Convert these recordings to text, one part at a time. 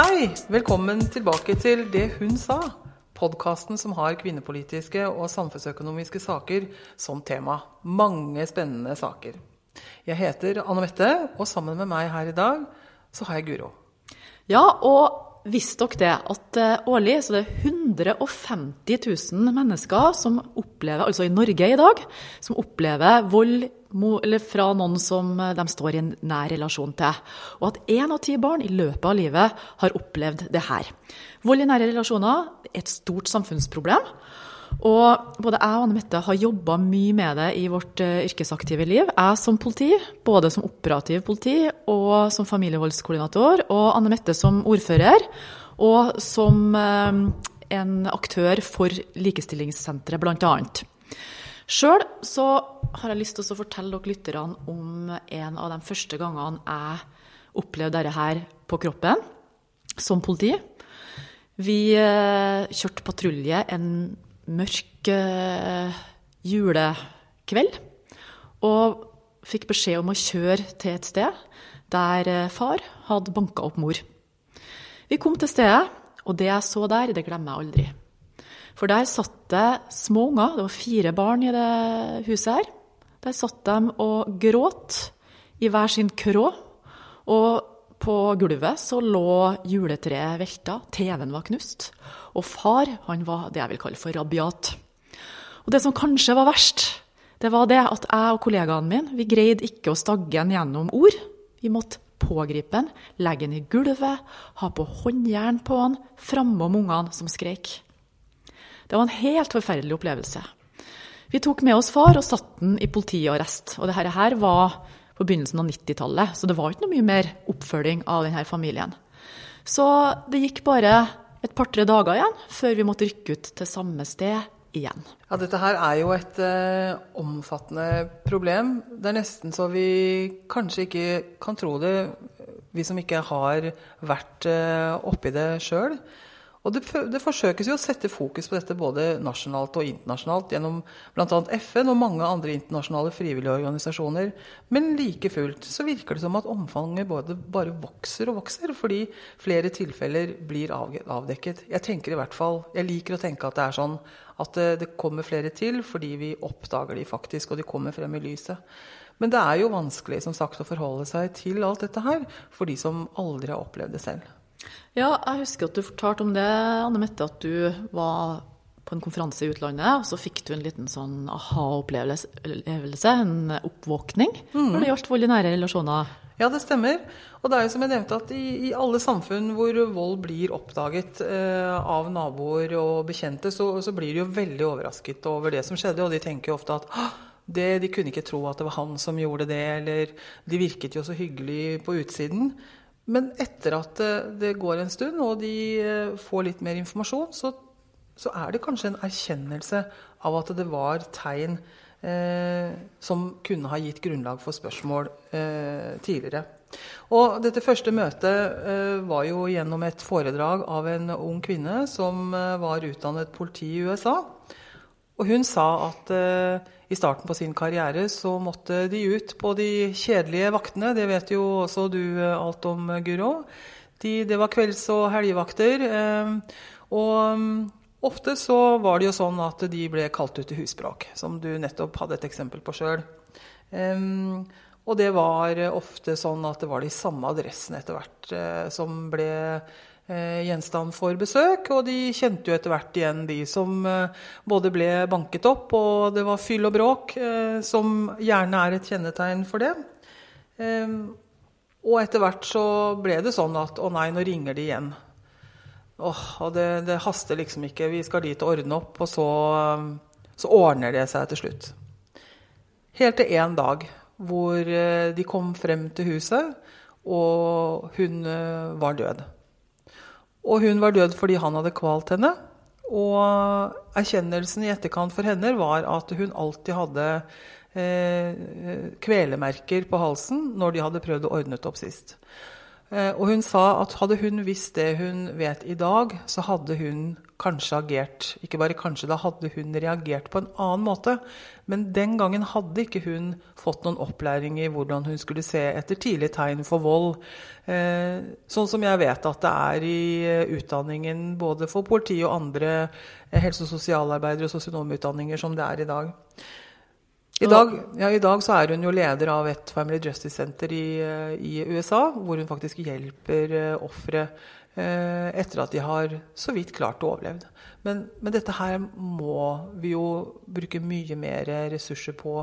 Hei! Velkommen tilbake til Det hun sa. Podkasten som har kvinnepolitiske og samfunnsøkonomiske saker som tema. Mange spennende saker. Jeg heter Anne Mette, og sammen med meg her i dag så har jeg Guro. Ja, og Visste dere det at eh, årlig så det er 150 000 mennesker som opplever, altså i Norge i dag, som opplever vold fra noen som eh, de står i en nær relasjon til. Og at én av ti barn i løpet av livet har opplevd det her. Vold i nære relasjoner er et stort samfunnsproblem. Og både jeg og Anne Mette har jobba mye med det i vårt uh, yrkesaktive liv. Jeg som politi, både som operativ politi og som familievoldskoordinator. Og Anne Mette som ordfører, og som uh, en aktør for Likestillingssenteret, bl.a. Sjøl så har jeg lyst til å fortelle dere lytterne om en av de første gangene jeg opplevde dette her på kroppen som politi. Vi uh, kjørte patrulje en mørk uh, julekveld. Og fikk beskjed om å kjøre til et sted der uh, far hadde banka opp mor. Vi kom til stedet, og det jeg så der, det glemmer jeg aldri. For der satt det små unger, det var fire barn i det huset her. Der satt de og gråt i hver sin krå. Og på gulvet så lå juletreet velta, TV-en var knust, og far han var det jeg vil kalle for rabiat. Og Det som kanskje var verst, det var det at jeg og kollegaene mine vi greide ikke å stagge han gjennom ord. Vi måtte pågripe han, legge han i gulvet, ha på håndjern på han, framom ungene som skreik. Det var en helt forferdelig opplevelse. Vi tok med oss far og satte han i politiarrest. Og dette her var på begynnelsen av 90-tallet. Så det var ikke noe mye mer oppfølging av denne familien. Så det gikk bare et par-tre dager igjen før vi måtte rykke ut til samme sted igjen. Ja, Dette her er jo et uh, omfattende problem. Det er nesten så vi kanskje ikke kan tro det, vi som ikke har vært uh, oppi det sjøl. Og det, det, forsøkes jo å sette fokus på dette både nasjonalt og internasjonalt gjennom bl.a. FN og mange andre internasjonale frivillige organisasjoner. Men like fullt så virker det som at omfanget både bare vokser og vokser fordi flere tilfeller blir avdekket. Jeg tenker i hvert fall, jeg liker å tenke at det er sånn at det, det kommer flere til fordi vi oppdager de faktisk, og de kommer frem i lyset. Men det er jo vanskelig som sagt, å forholde seg til alt dette her for de som aldri har opplevd det selv. Ja, jeg husker at du fortalte om det, Anne Mette, at du var på en konferanse i utlandet, og så fikk du en liten sånn aha-opplevelse, en oppvåkning, mm. når det gjaldt vold i nære relasjoner. Ja, det stemmer. Og det er jo som jeg nevnte at i, i alle samfunn hvor vold blir oppdaget eh, av naboer og bekjente, så, så, blir de jo veldig overrasket over det som skjedde, og de tenker jo ofte at det, de kunne ikke tro at det var han som gjorde det, eller de virket jo så hyggelig på utsiden. Men etter at det går en stund, og de eh, får litt mer informasjon, så, så er det kanskje en erkjennelse av at det var tegn eh, som kunne ha gitt grunnlag for spørsmål eh, tidligere. Og dette første møtet eh, var jo gjennom et foredrag av en ung kvinne som eh, var utdannet politi i USA. Og hun sa at eh, i starten på sin karriere så måtte de ut på de kjedelige vaktene. Det vet jo også du eh, alt om, Guro. De, det var kvelds- og helgevakter. Eh, og mm, ofte så var det jo sånn at de ble kalt ut til husbråk, som du nettopp hadde et eksempel på sjøl. Og det var ofte sånn at det var de samme adressene etter hvert som ble Eh, gjenstand for besøk. Og de kjente jo etter hvert igjen de som eh, både ble banket opp, og det var fyll og bråk, eh, som gjerne er et kjennetegn for det. Og etter hvert så ble det sånn at å nei, nå ringer de igjen. Åh, og det, det, haster liksom ikke. Vi skal dit og ordne opp, og så, så ordner det seg til slutt. Helt til en dag hvor de kom frem til huset, og hun var død. Og hun var død fordi han hadde kvalt henne. Og erkjennelsen i etterkant for henne var at hun alltid hadde eh, kvelemerker på halsen når de hadde prøvd å ordne opp sist. Eh, og hun sa at hadde hun visst det hun vet i dag, så hadde hun kanskje agert Ikke bare kanskje, da hadde hun reagert på en annen måte. Men den gangen hadde ikke hun fått noen opplæring i hvordan hun skulle se etter tidlige tegn for vold. Eh, sånn som jeg vet at det er i eh, utdanningen både for politi og andre eh, helse- og sosialarbeidere og sosionomutdanninger som det er i dag. I dag, ja, I dag, så er hun jo leder av et Family Justice Center i, i USA, hvor hun faktisk hjelper ofre etter at de har så vidt klart å overleve. Men, men, dette her må vi jo bruke mye mer ressurser på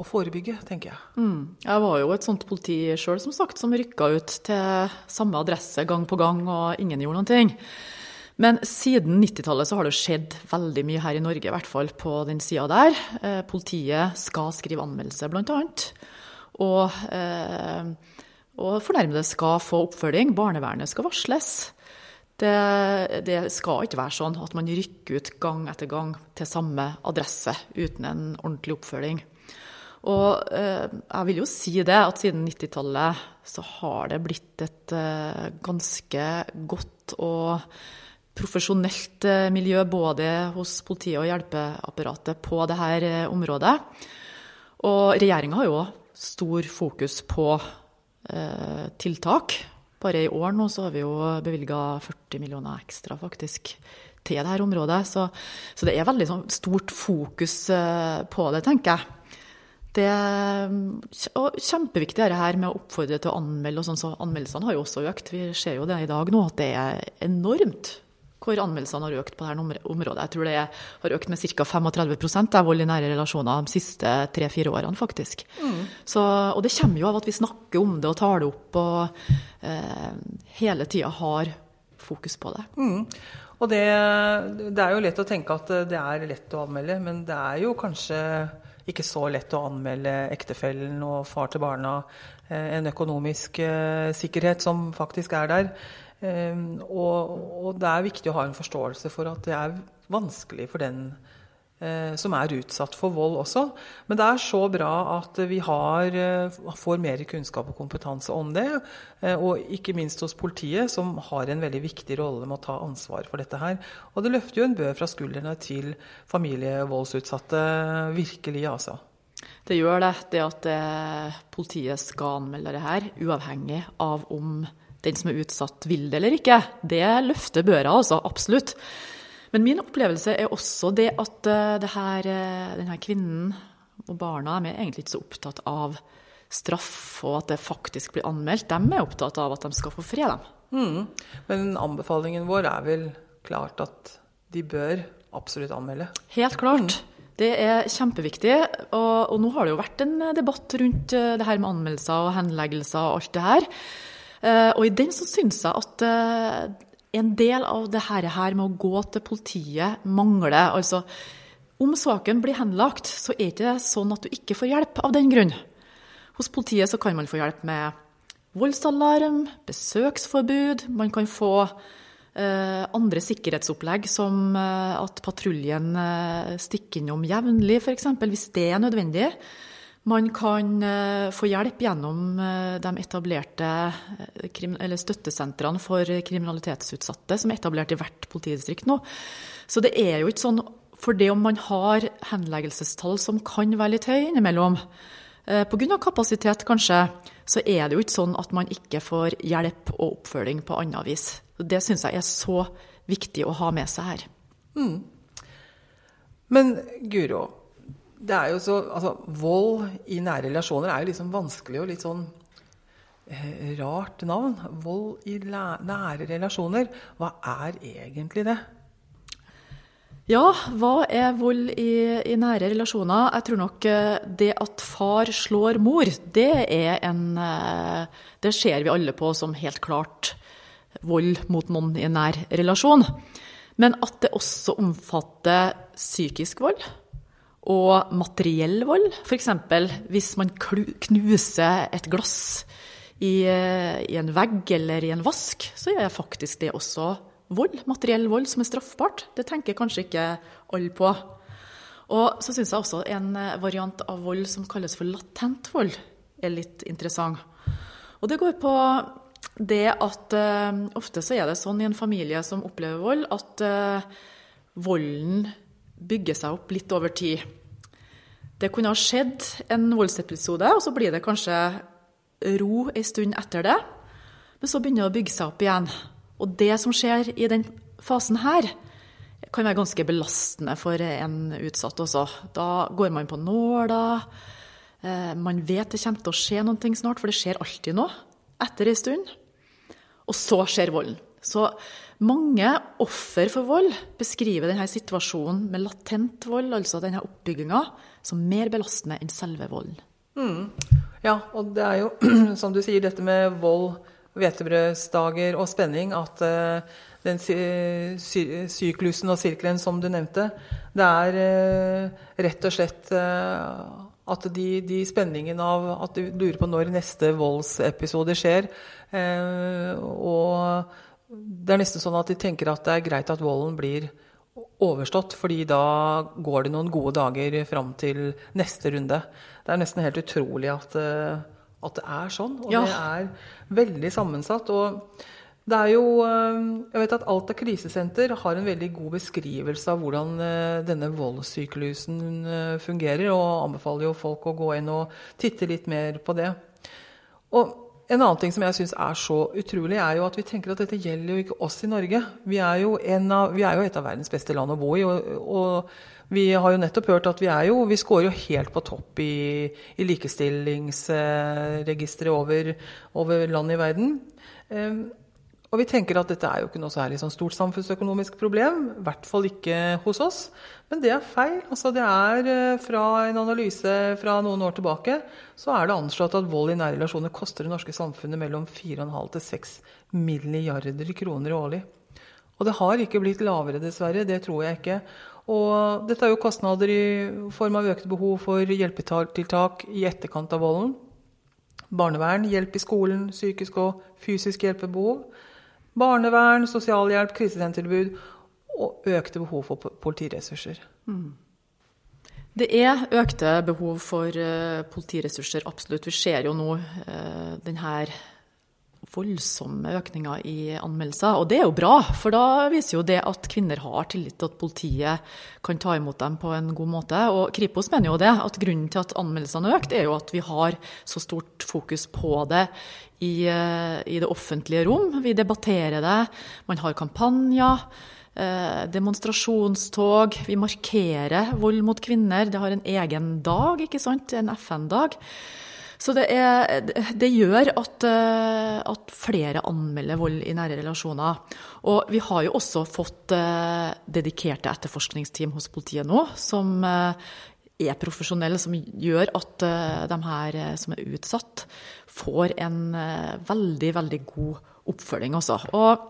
å forebygge, tenker jeg. Mm. Jeg var jo et sånt politi sjøl, som sagt, som rykka ut til samme adresse gang på gang, og ingen gjorde noen ting. Men siden 90-tallet så har det skjedd veldig mye her i Norge, i hvert fall på den sida der. Eh, politiet skal skrive anmeldelse, blant annet. Og eh, og fornærmede skal få oppfølging. Barnevernet skal varsles. Det, det, skal ikke være sånn at man rykker ut gang etter gang til samme adresse uten en ordentlig oppfølging. Og eh, jeg vil jo si det, at siden 90-tallet så har det blitt et eh, ganske godt og profesjonelt eh, miljø både hos politiet og hjelpeapparatet på dette eh, området. Og regjeringa har jo stor fokus på tiltak. Bare i år nå så har vi jo bevilga 40 millioner ekstra faktisk til dette området. Så, så det er veldig sånn, stort fokus eh, på det, tenker jeg. Det er kjempeviktig det her med å oppfordre til å anmelde. og sånn, så Anmeldelsene har jo også økt. Vi ser jo det i dag nå, at det er enormt hvor anmeldelsene har økt på dette området. Jeg tror det har økt med ca. 35% av vold i nære relasjoner de siste tre-fire årene, faktisk. Mm. Så, og det kommer jo av at vi snakker om det og tar det opp og eh, hele tida har fokus på det. Mm. Og det, det, er jo lett å tenke at det er lett å anmelde, men det er jo kanskje ikke så lett å anmelde ektefellen og far til barna eh, en økonomisk eh, sikkerhet som faktisk er der. Ehm, og, og, det er viktig å ha en forståelse for at det er vanskelig for den eh, som er utsatt for vold også. Men det er så bra at vi har, eh, får mer kunnskap og kompetanse om det. Eh, og ikke minst hos politiet, som har en veldig viktig rolle med å ta ansvar for dette her. Og det løfter jo en bø fra skuldrene til familievoldsutsatte, virkelig, altså. Det gjør det, det at politiet skal anmelde det her, uavhengig av om den som er utsatt, vil det eller ikke. Det løfter børa, altså. Absolutt. Men min opplevelse er også det at uh, det her, uh, denne kvinnen og barna er egentlig ikke så opptatt av straff og at det faktisk blir anmeldt. De er opptatt av at de skal få fred, dem. Mm. Men anbefalingen vår er vel klart at de bør absolutt anmelde? Helt klart. Mm. Det er kjempeviktig. Og, og, nå har det jo vært en debatt rundt uh, det her med anmeldelser og henleggelser og alt det her. Eh, og i den så syns jeg at eh, en del av det her med å gå til politiet mangler. Altså, om saken blir henlagt, så er det ikke sånn at du ikke får hjelp av den grunn. Hos politiet så kan man få hjelp med voldsalarm, besøksforbud, man kan få eh, andre sikkerhetsopplegg, som eh, at patruljen eh, stikker innom jevnlig, f.eks., hvis det er nødvendig. Man kan eh, få hjelp gjennom eh, de etablerte eh, støttesentrene for kriminalitetsutsatte som er etablert i hvert politidistrikt nå. Så det er jo ikke sånn for det om man har henleggelsestall som kan være litt høye innimellom, pga. kapasitet kanskje, så er det jo ikke sånn at man ikke får hjelp og oppfølging på annet vis. Det syns jeg er så viktig å ha med seg her. Mm. Men Guro, det er jo så Altså, vold i nære relasjoner er jo liksom vanskelig og litt sånn eh, rart navn. Vold i nære relasjoner. Hva er egentlig det? Ja, hva er vold i, i, nære relasjoner? Jeg tror nok eh, det at far slår mor, det er en eh, Det ser vi alle på som helt klart vold mot noen i nær relasjon. Men at det også omfatter psykisk vold, og materiell vold. F.eks. hvis man knuser et glass i, i, en vegg eller i en vask, så er faktisk det også vold. Materiell vold som er straffbart. Det tenker kanskje ikke alle på. Og så syns jeg også en variant av vold som kalles for latent vold, er litt interessant. Og det går på det at uh, ofte så er det sånn i en familie som opplever vold, at uh, volden bygger seg opp litt over tid. Det kunne ha skjedd en voldsepisode, og så blir det kanskje ro en stund etter det. Men så begynner det å bygge seg opp igjen. Og det som skjer i den fasen her, kan være ganske belastende for en utsatt også. Da går man på nåla. Eh, man vet det kommer til å skje noe snart, for det skjer alltid noe etter en stund. Og så skjer volden. Så mange offer for vold beskriver denne situasjonen med latent vold, altså denne oppbygginga, som mer belastende enn selve volden. Mm. Ja, og det er jo, som du sier, dette med vold, hvetebrødsdager og spenning, at uh, den sy syklusen og sirkelen som du nevnte, det er uh, rett og slett uh, at de, de spenningen av at du lurer på når neste voldsepisode skjer, og det er nesten sånn at de tenker at det er greit at volden blir overstått, fordi da går det noen gode dager fram til neste runde. Det er nesten helt utrolig at, eh, at det er sånn. Og ja. det er veldig sammensatt. og det er jo, eh, jeg vet at Alta krisesenter har en veldig god beskrivelse av hvordan eh, denne voldssyklusen fungerer, og anbefaler jo folk å gå inn og titte litt mer på det. Og en annen ting som jeg syns er så utrolig, er jo at vi tenker at dette gjelder jo ikke oss i Norge. Vi er jo, av, vi er jo et av verdens beste land å bo i. Og, og, vi har jo nettopp hørt at vi er jo Vi scorer jo helt på topp i, i likestillingsregisteret over, over land i verden. Og vi tenker at dette er jo ikke noe særlig sånn stort samfunnsøkonomisk problem. I hvert fall ikke hos oss. Men det er feil. Altså det er eh, Fra en analyse fra noen år tilbake så er det anslått at vold i nære relasjoner koster det norske samfunnet mellom 4,5 til 6 milliarder kroner årlig. Og det har ikke blitt lavere, dessverre. Det tror jeg ikke. Og dette er jo kostnader i form av økte behov for hjelpetiltak i etterkant av volden. Barnevern, hjelp i skolen, psykisk og fysisk hjelpebehov. Barnevern, sosialhjelp, krisesentertilbud og økte behov for politiressurser. Mm. Det er økte behov for uh, politiressurser, absolutt. Vi ser jo nå uh, denne voldsomme økninger i anmeldelser. Og det er jo bra, for da viser jo det at kvinner har tillit til at politiet kan ta imot dem på en god måte. Og Kripos mener jo det, at grunnen til at anmeldelsene har økt, er jo at vi har så stort fokus på det i, eh, i det offentlige rom. Vi debatterer det, man har kampanjer. Eh, demonstrasjonstog. Vi markerer vold mot kvinner. Det har en egen dag, ikke sant? En FN-dag. Så det, er, det gjør at, eh, at, flere anmelder vold i nære relasjoner. Og vi har jo også fått eh, dedikerte etterforskningsteam hos politiet nå, som eh, er profesjonelle, som gjør at de her som er utsatt, får en veldig, veldig god oppfølging også. Og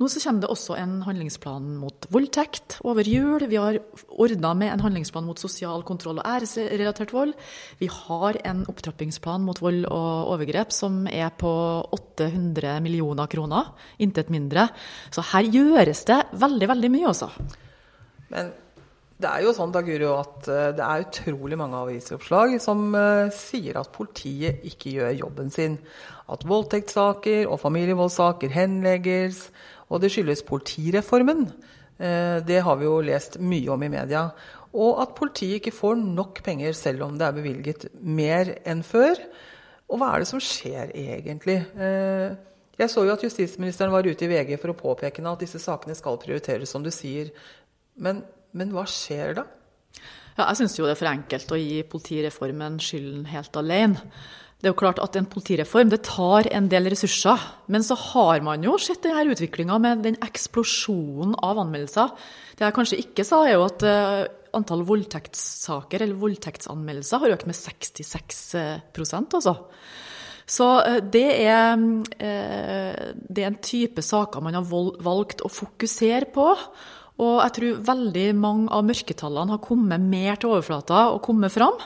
nå så kommer det også en handlingsplan mot voldtekt over jul. Vi har ordna med en handlingsplan mot sosial kontroll og æresrelatert vold. Vi har en opptrappingsplan mot vold og overgrep som er på 800 millioner kroner. Intet mindre. Så her gjøres det veldig, veldig mye, altså. Men det er jo sånn da, Guru, at eh, det er utrolig mange avisoppslag som uh, sier at politiet ikke gjør jobben sin. At voldtektssaker og familievoldssaker henlegges, og det skyldes politireformen. Eh, det har vi jo lest mye om i media. Og at politiet ikke får nok penger selv om det er bevilget mer enn før. Og hva er det som skjer egentlig? Eh, jeg så jo at justisministeren var ute i VG for å påpeke at disse sakene skal prioriteres, som du sier. Men, men hva skjer da? Ja, jeg syns jo det er for enkelt å gi politireformen skylden helt alene. Det er jo klart at En politireform det tar en del ressurser. Men så har man jo sett denne utviklinga med den eksplosjonen av anmeldelser. Det jeg kanskje ikke sa, er jo at uh, antall voldtektssaker eller voldtektsanmeldelser har økt med 66 altså. Så uh, det er, det er en type saker man har valgt å fokusere på. Og jeg tror veldig mange av mørketallene har kommet mer til overflata og kommet fram.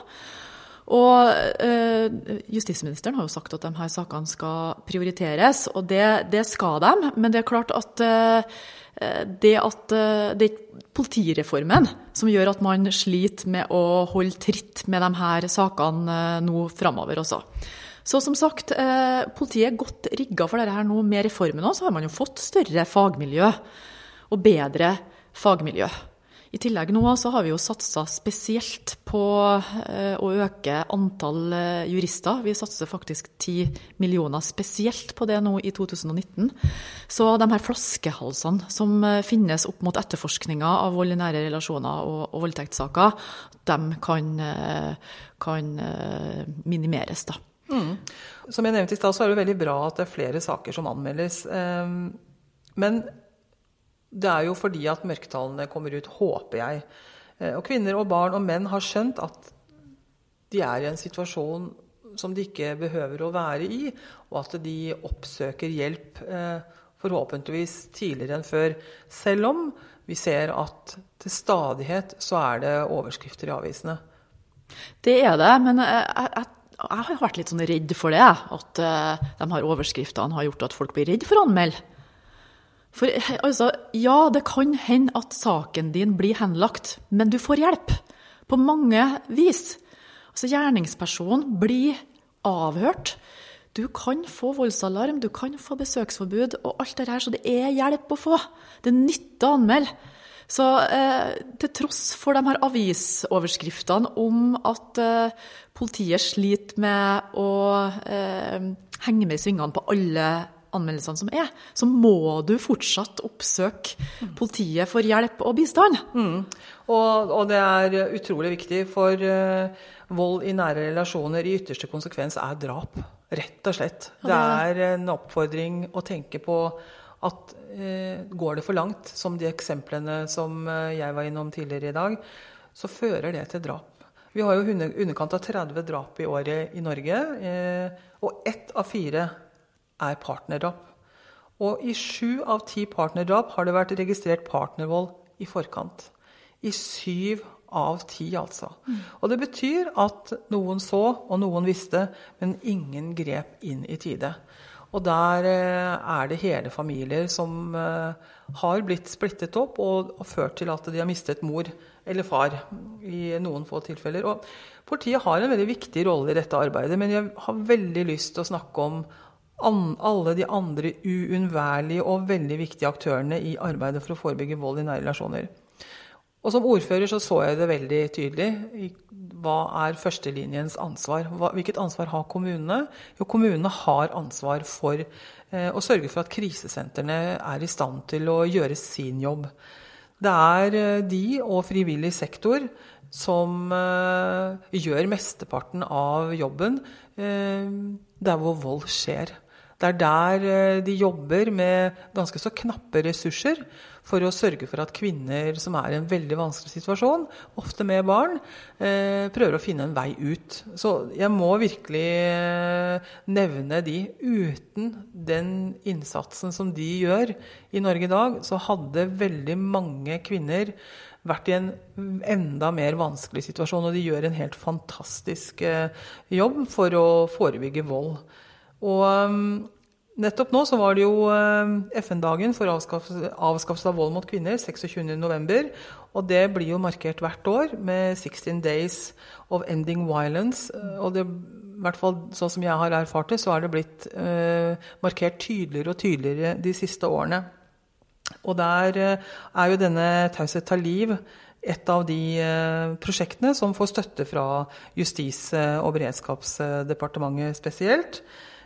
Og eh, Justisministeren har jo sagt at de her sakene skal prioriteres, og det, det skal de. Men det er klart at eh, det at eh, det er politireformen som gjør at man sliter med å holde tritt med de her sakene eh, nå framover også. Så som sagt, eh, politiet er godt rigga for dette her nå. Med reformen òg, så har man jo fått større fagmiljø og bedre fagmiljø. I tillegg nå så har vi jo satsa spesielt på eh, å øke antall eh, jurister. Vi satser faktisk 10 millioner spesielt på det nå i 2019. Så de her flaskehalsene som eh, finnes opp mot etterforskninga av vold i nære relasjoner og, og voldtektssaker, de kan, kan minimeres, da. Mm. Som jeg nevnte i stad, så er det veldig bra at det er flere saker som anmeldes. Men det er jo fordi at mørketallene kommer ut, håper jeg. Eh, og kvinner og barn og menn har skjønt at de er i en situasjon som de ikke behøver å være i, og at de oppsøker hjelp eh, forhåpentligvis tidligere enn før. Selv om vi ser at til stadighet så er det overskrifter i avisene. Det er det, men jeg, jeg, jeg har vært litt sånn redd for det. At uh, de her overskriftene har gjort at folk blir redd for å anmelde. For altså, ja, det kan hende at saken din blir henlagt, men du får hjelp. På mange vis. Altså, gjerningspersonen blir avhørt. Du kan få voldsalarm, du kan få besøksforbud og alt det her, så det er hjelp å få. Det nytter å anmelde. Så eh, til tross for de her avisoverskriftene om at eh, politiet sliter med å eh, henge med i svingene på alle anmeldelsene som er, så må du fortsatt oppsøke politiet for hjelp og bistand. Mm. Og, og, det er utrolig viktig, for uh, vold i nære relasjoner i ytterste konsekvens er drap. Rett og slett. Det er en oppfordring å tenke på at uh, går det for langt, som de eksemplene som uh, jeg var innom tidligere i dag, så fører det til drap. Vi har jo underkant av 30 drap i året i Norge, og ett av fire er partnerdrap. Og i sju av ti partnerdrap har det vært registrert partnervold i forkant. I syv av ti, altså. Mm. Og det betyr at noen så, og noen visste, men ingen grep inn i tide. Og der eh, er det hele familier som eh, har blitt splittet opp og, ført til at de har mistet mor eller far i noen få tilfeller. Og politiet har en veldig viktig rolle i dette arbeidet, men jeg har veldig lyst til å snakke om alle de andre uunnværlige og veldig viktige aktørene i arbeidet for å forebygge vold i nære relasjoner. Og Som ordfører så, så jeg det veldig tydelig. Hva er førstelinjens ansvar? hvilket ansvar har kommunene? Jo, kommunene har ansvar for eh, å sørge for at krisesentrene er i stand til å gjøre sin jobb. Det er eh, de og frivillig sektor som eh, gjør mesteparten av jobben der hvor vold skjer. Det er der eh, de jobber med ganske så knappe ressurser for å sørge for at kvinner som er i en veldig vanskelig situasjon, ofte med barn, eh, prøver å finne en vei ut. Så jeg må virkelig eh, nevne de. Uten den innsatsen som de gjør i Norge i dag, så hadde veldig mange kvinner vært i en enda mer vanskelig situasjon. Og de gjør en helt fantastisk jobb for å forebygge vold. Og um, nettopp nå så var det jo um, FN-dagen for avskaffelse, av vold mot kvinner, 26.11. Og det blir jo markert hvert år med 16 Days of Ending Violence. Og det, i hvert fall sånn som jeg har erfart det, så er det blitt eh, markert tydeligere og tydeligere de siste årene. Og der uh, er jo denne Taushet tar liv et av de prosjektene som får støtte fra Justis- og beredskapsdepartementet spesielt.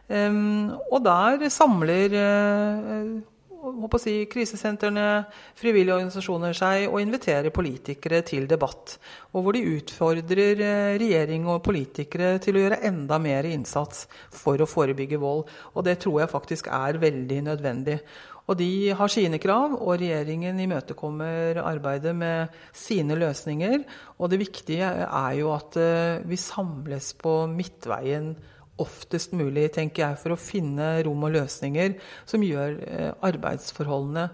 Og der samler eh, å si, krisesentrene, frivillige organisasjoner seg og inviterer politikere til debatt. Og hvor de utfordrer eh, regjering og politikere til å gjøre enda mer innsats for å forebygge vold. Og det tror jeg faktisk er veldig nødvendig. Og de har sine krav, og regjeringen imøtekommer arbeidet med sine løsninger. Og det viktige er jo at eh, vi samles på midtveien oftest mulig, tenker jeg, for å finne rom og løsninger som gjør eh, arbeidsforholdene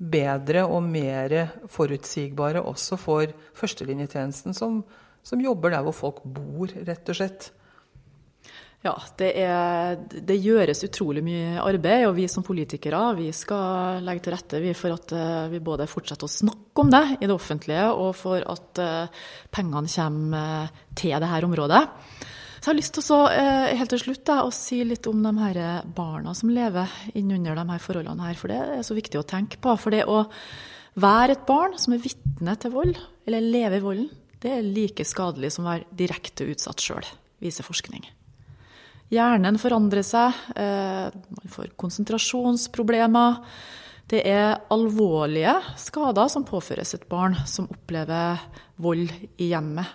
bedre og mer forutsigbare også for førstelinjetjenesten, som, som jobber der hvor folk bor, rett og slett. Ja, det, er, det, gjøres utrolig mye arbeid, og vi som politikere vi skal legge til rette for at eh, vi både fortsetter å snakke om det i det offentlige, og for at eh, pengene kommer til dette området. Så jeg har lyst til å, eh, helt til slutt da, å si litt om de her barna som lever innunder de her forholdene her. For det er så viktig å tenke på. For det å være et barn som er vitne til vold, eller lever i volden, det er like skadelig som å være direkte utsatt sjøl, viser forskning. Hjernen forandrer seg, eh, man får konsentrasjonsproblemer. Det er alvorlige skader som påføres et barn som opplever vold i hjemmet.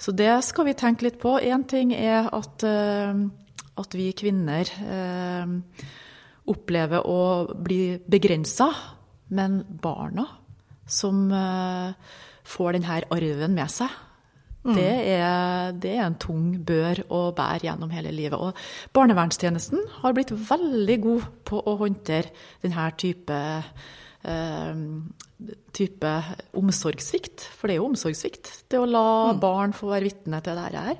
Så det skal vi tenke litt på. Én ting er at, eh, at vi kvinner eh, opplever å bli begrensa, men barna som eh, får denne arven med seg, mm. det, er, det, er, en tung bør å bære gjennom hele livet. Og barnevernstjenesten har blitt veldig god på å håndtere denne type type omsorgssvikt. For det er jo omsorgssvikt, det å la mm. barn få være vitne til dette her.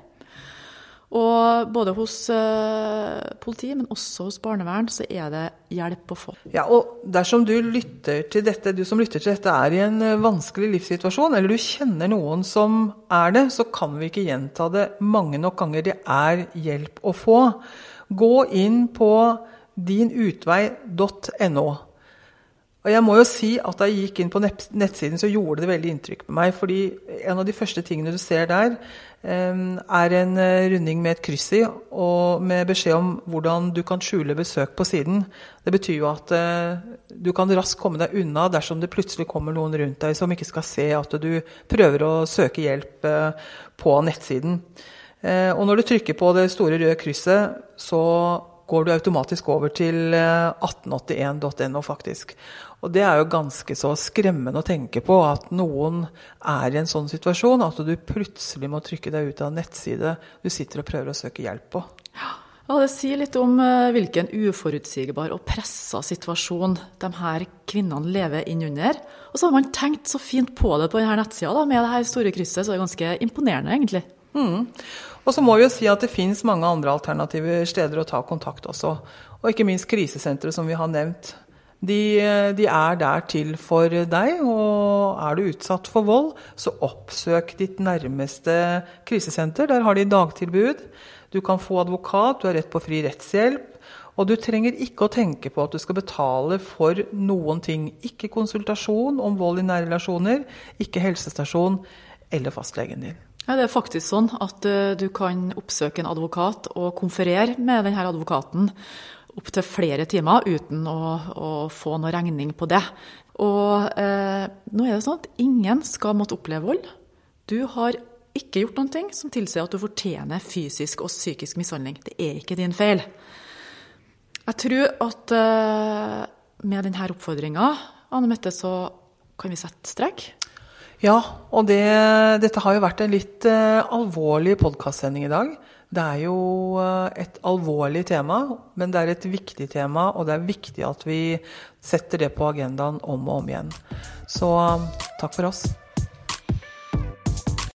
Og både hos uh, politi, men også hos barnevern, så er det hjelp å få. Ja, og dersom du lytter til dette, du som lytter til dette er i en eh, vanskelig livssituasjon, eller du kjenner noen som er det, så kan vi ikke gjenta det mange nok ganger. Det er hjelp å få. Gå inn på dinutvei.no. Og jeg må jo si at Da jeg gikk inn på nettsiden, så gjorde det veldig inntrykk på meg. fordi en av de første tingene du ser der, er en eh, runding med et kryss i, og med beskjed om hvordan du kan skjule besøk på siden. Det betyr jo at eh, du kan raskt komme deg unna dersom det plutselig kommer noen rundt deg som ikke skal se at du prøver å søke hjelp eh, på nettsiden. Og når du trykker på det store røde krysset, så går du automatisk over til 1881.no, faktisk. Og det er jo ganske så skremmende å tenke på at noen er i en sånn situasjon at du plutselig må trykke deg ut av en nettside du sitter og prøver å søke hjelp på. Ja, Det sier litt om eh, hvilken uforutsigbar og pressa situasjon de her kvinnene lever innunder. Og så har man tenkt så fint på det på denne nettsida med det her store krysset, så det er ganske imponerende, egentlig. Mm. Og så må vi jo si at det finnes mange andre alternative steder å ta kontakt også. Og ikke minst krisesenteret, som vi har nevnt. De, de, er der til for deg, og er du utsatt for vold, så oppsøk ditt nærmeste krisesenter. Der har de dagtilbud. Du kan få advokat, du har rett på fri rettshjelp. Og du trenger ikke å tenke på at du skal betale for noen ting. Ikke konsultasjon om vold i nære relasjoner, ikke helsestasjon eller fastlegen din. Ja, det er faktisk sånn at uh, du kan oppsøke en advokat og konferere med denne advokaten opptil flere timer uten å, å, få noe regning på det. Og eh, nå er det sånn at ingen skal måtte oppleve vold. Du har ikke gjort noen ting som tilsier at du fortjener fysisk og psykisk mishandling. Det er ikke din feil. Jeg tror at eh, med denne oppfordringa, Anne Mette, så kan vi sette strek. Ja, og det, dette har jo vært en litt eh, alvorlig podkastsending i dag. Det er jo eh, et alvorlig tema, men det er et viktig tema, og det er viktig at vi setter det på agendaen om og om igjen. Så takk for oss.